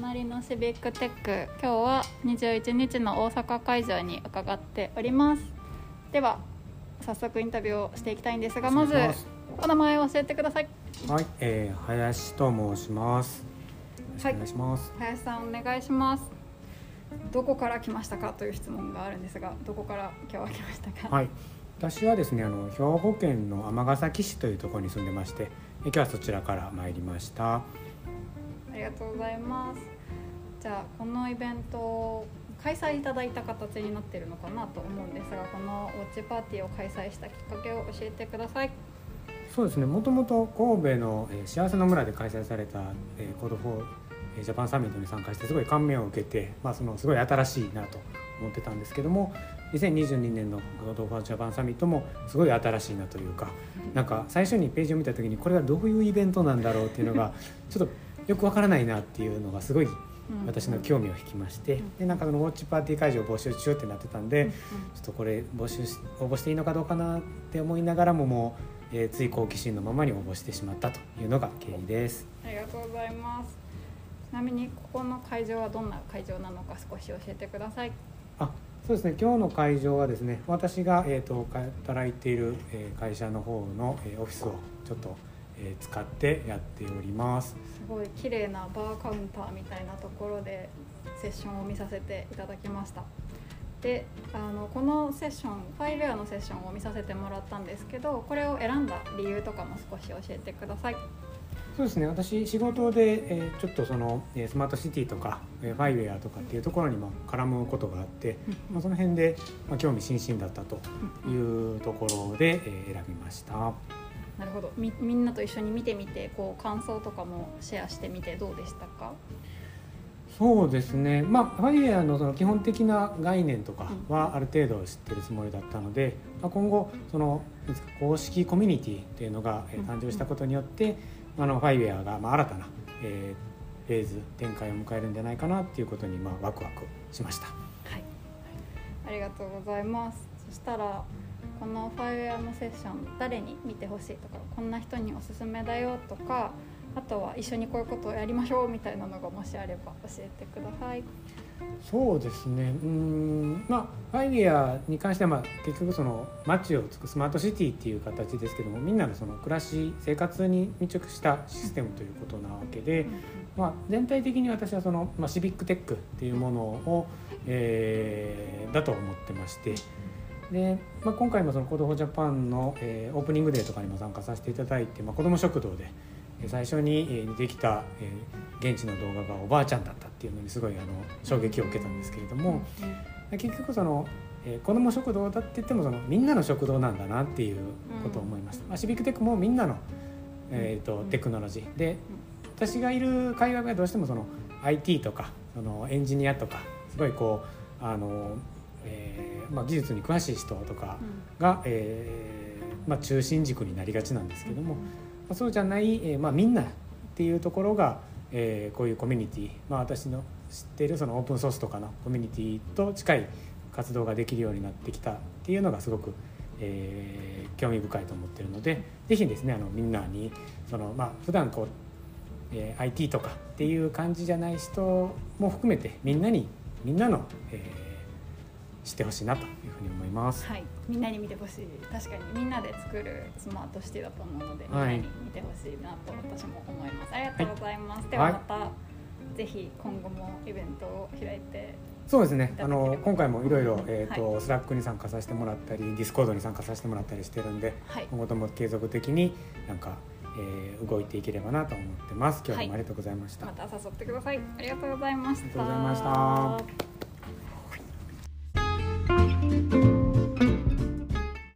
隣のシビックテック。今日は21日の大阪会場に伺っております。では早速インタビューをしていきたいんですがまずお名前を教えてください。はい、えー、林と申します。はいお願いします、林さんお願いします。どこから来ましたかという質問があるんですがどこから今日は来ましたか？はい、私はですねあの兵庫県の尼崎市というところに住んでましてえ今日はそちらから参りました。ありがとうございます。じゃあこのイベントを開催いただいた形になってるのかなと思うんですがこのウォッチパーティーを開催したきっかけを教えてください。そうですね。もともと神戸の、え幸せの村で開催された、えー、 Code for えー Japan Summit に参加してすごい感銘を受けて、まあ、そのすごい新しいなと思ってたんですけども2022年の Code for Japan Summit もすごい新しいなというかなんか最初にページを見た時にこれがどういうイベントなんだろうっていうのがちょっとよくわからないなっていうのがすごい私の興味を引きましてでなんかそのウォッチパーティー会場を募集中ってなってたんで、ちょっとこれ募集し応募していいのかどうかなって思いながらももう、えーつい好奇心のままに応募してしまったというのが経緯です。ありがとうございます。ちなみにここの会場はどんな会場なのか少し教えてください。あそうですね。今日の会場はですね私が、えー、と働いている、えー会社の方の、えーオフィスをちょっと、えー使ってやっております。すごい綺麗なバーカウンターみたいなところでセッションを見させていただきましたであのこのセッションファイウェアのセッションを見させてもらったんですけどこれを選んだ理由とかも少し教えてくださいそうですね私仕事で、えーちょっとその、えースマートシティとか、えーファイウェアとかっていうところにも絡むことがあって、まあ、その辺で、まあ、興味津々だったというところで、えー選びました。なるほど。みみんなと一緒に見てみてこう感想とかもシェアしてみてどうでしたか？そうですね、まあ、ファイウェアのその基本的な概念とかはある程度知ってるつもりだったので、まあ、今後その公式コミュニティというのがえー誕生したことによって、あのファイウェアがまあ新たな、えーフェーズ展開を迎えるんじゃないかなっていうことにまあワクワクしました。はい。ありがとうございます。そしたらこのファイウェアのセッション誰に見てほしいとかこんな人におすすめだよとかあとは一緒にこういうことをやりましょうみたいなのがもしあれば教えてください。そうですね。うーん。まあファイウェアに関しては、まあ、結局その街をつくスマートシティっていう形ですけどもみんなのその暮らし生活に密着したシステムということなわけで、まあ、全体的に私はその、まあ、シビックテックっていうものを、えーだと思ってましてで、まあ、今回もその「 Code for Japan の、えーオープニングデーとかにも参加させていただいて、まあ、子ども食堂でえー最初にえー出てきた、えー現地の動画がおばあちゃんだったっていうのにすごいあの衝撃を受けたんですけれども、結局その、えー子ども食堂だって言ってもそのみんなの食堂なんだなっていうことを思いました、まあ、シビックテックもみんなの、えー、とテクノロジー。で私がいる界隈はどうしてもその IT とかそのエンジニアとかすごいこうあの、えーまあ、技術に詳しい人とかが、えーまあ、中心軸になりがちなんですけども、まあ、そうじゃない、えーまあ、みんなっていうところが、えーこういうコミュニティ、まあ、私の知っているそのオープンソースとかのコミュニティと近い活動ができるようになってきたっていうのがすごく、えー興味深いと思っているのでぜひですねあのみんなにその、まあ普段こう、えー IT とかっていう感じじゃない人も含めてみんなにみんなの、えー知ってほしいなというふうに思います。はい、みんなに見てほしい。確かにみんなで作るスマートシティだと思うので、はい。みんなに見てほしいなと私も思います。ありがとうございます、でははいまた、ぜひ今後もイベントを開いてそうですね。あの今回もいろいろえーと Slack に参加させてもらったり Discord に参加させてもらったりしてるんではい。今後とも継続的になんか、えー動いていければなと思ってます。今日もありがとうございました、また誘ってください。ありがとうございました。ありがとうございました Bye.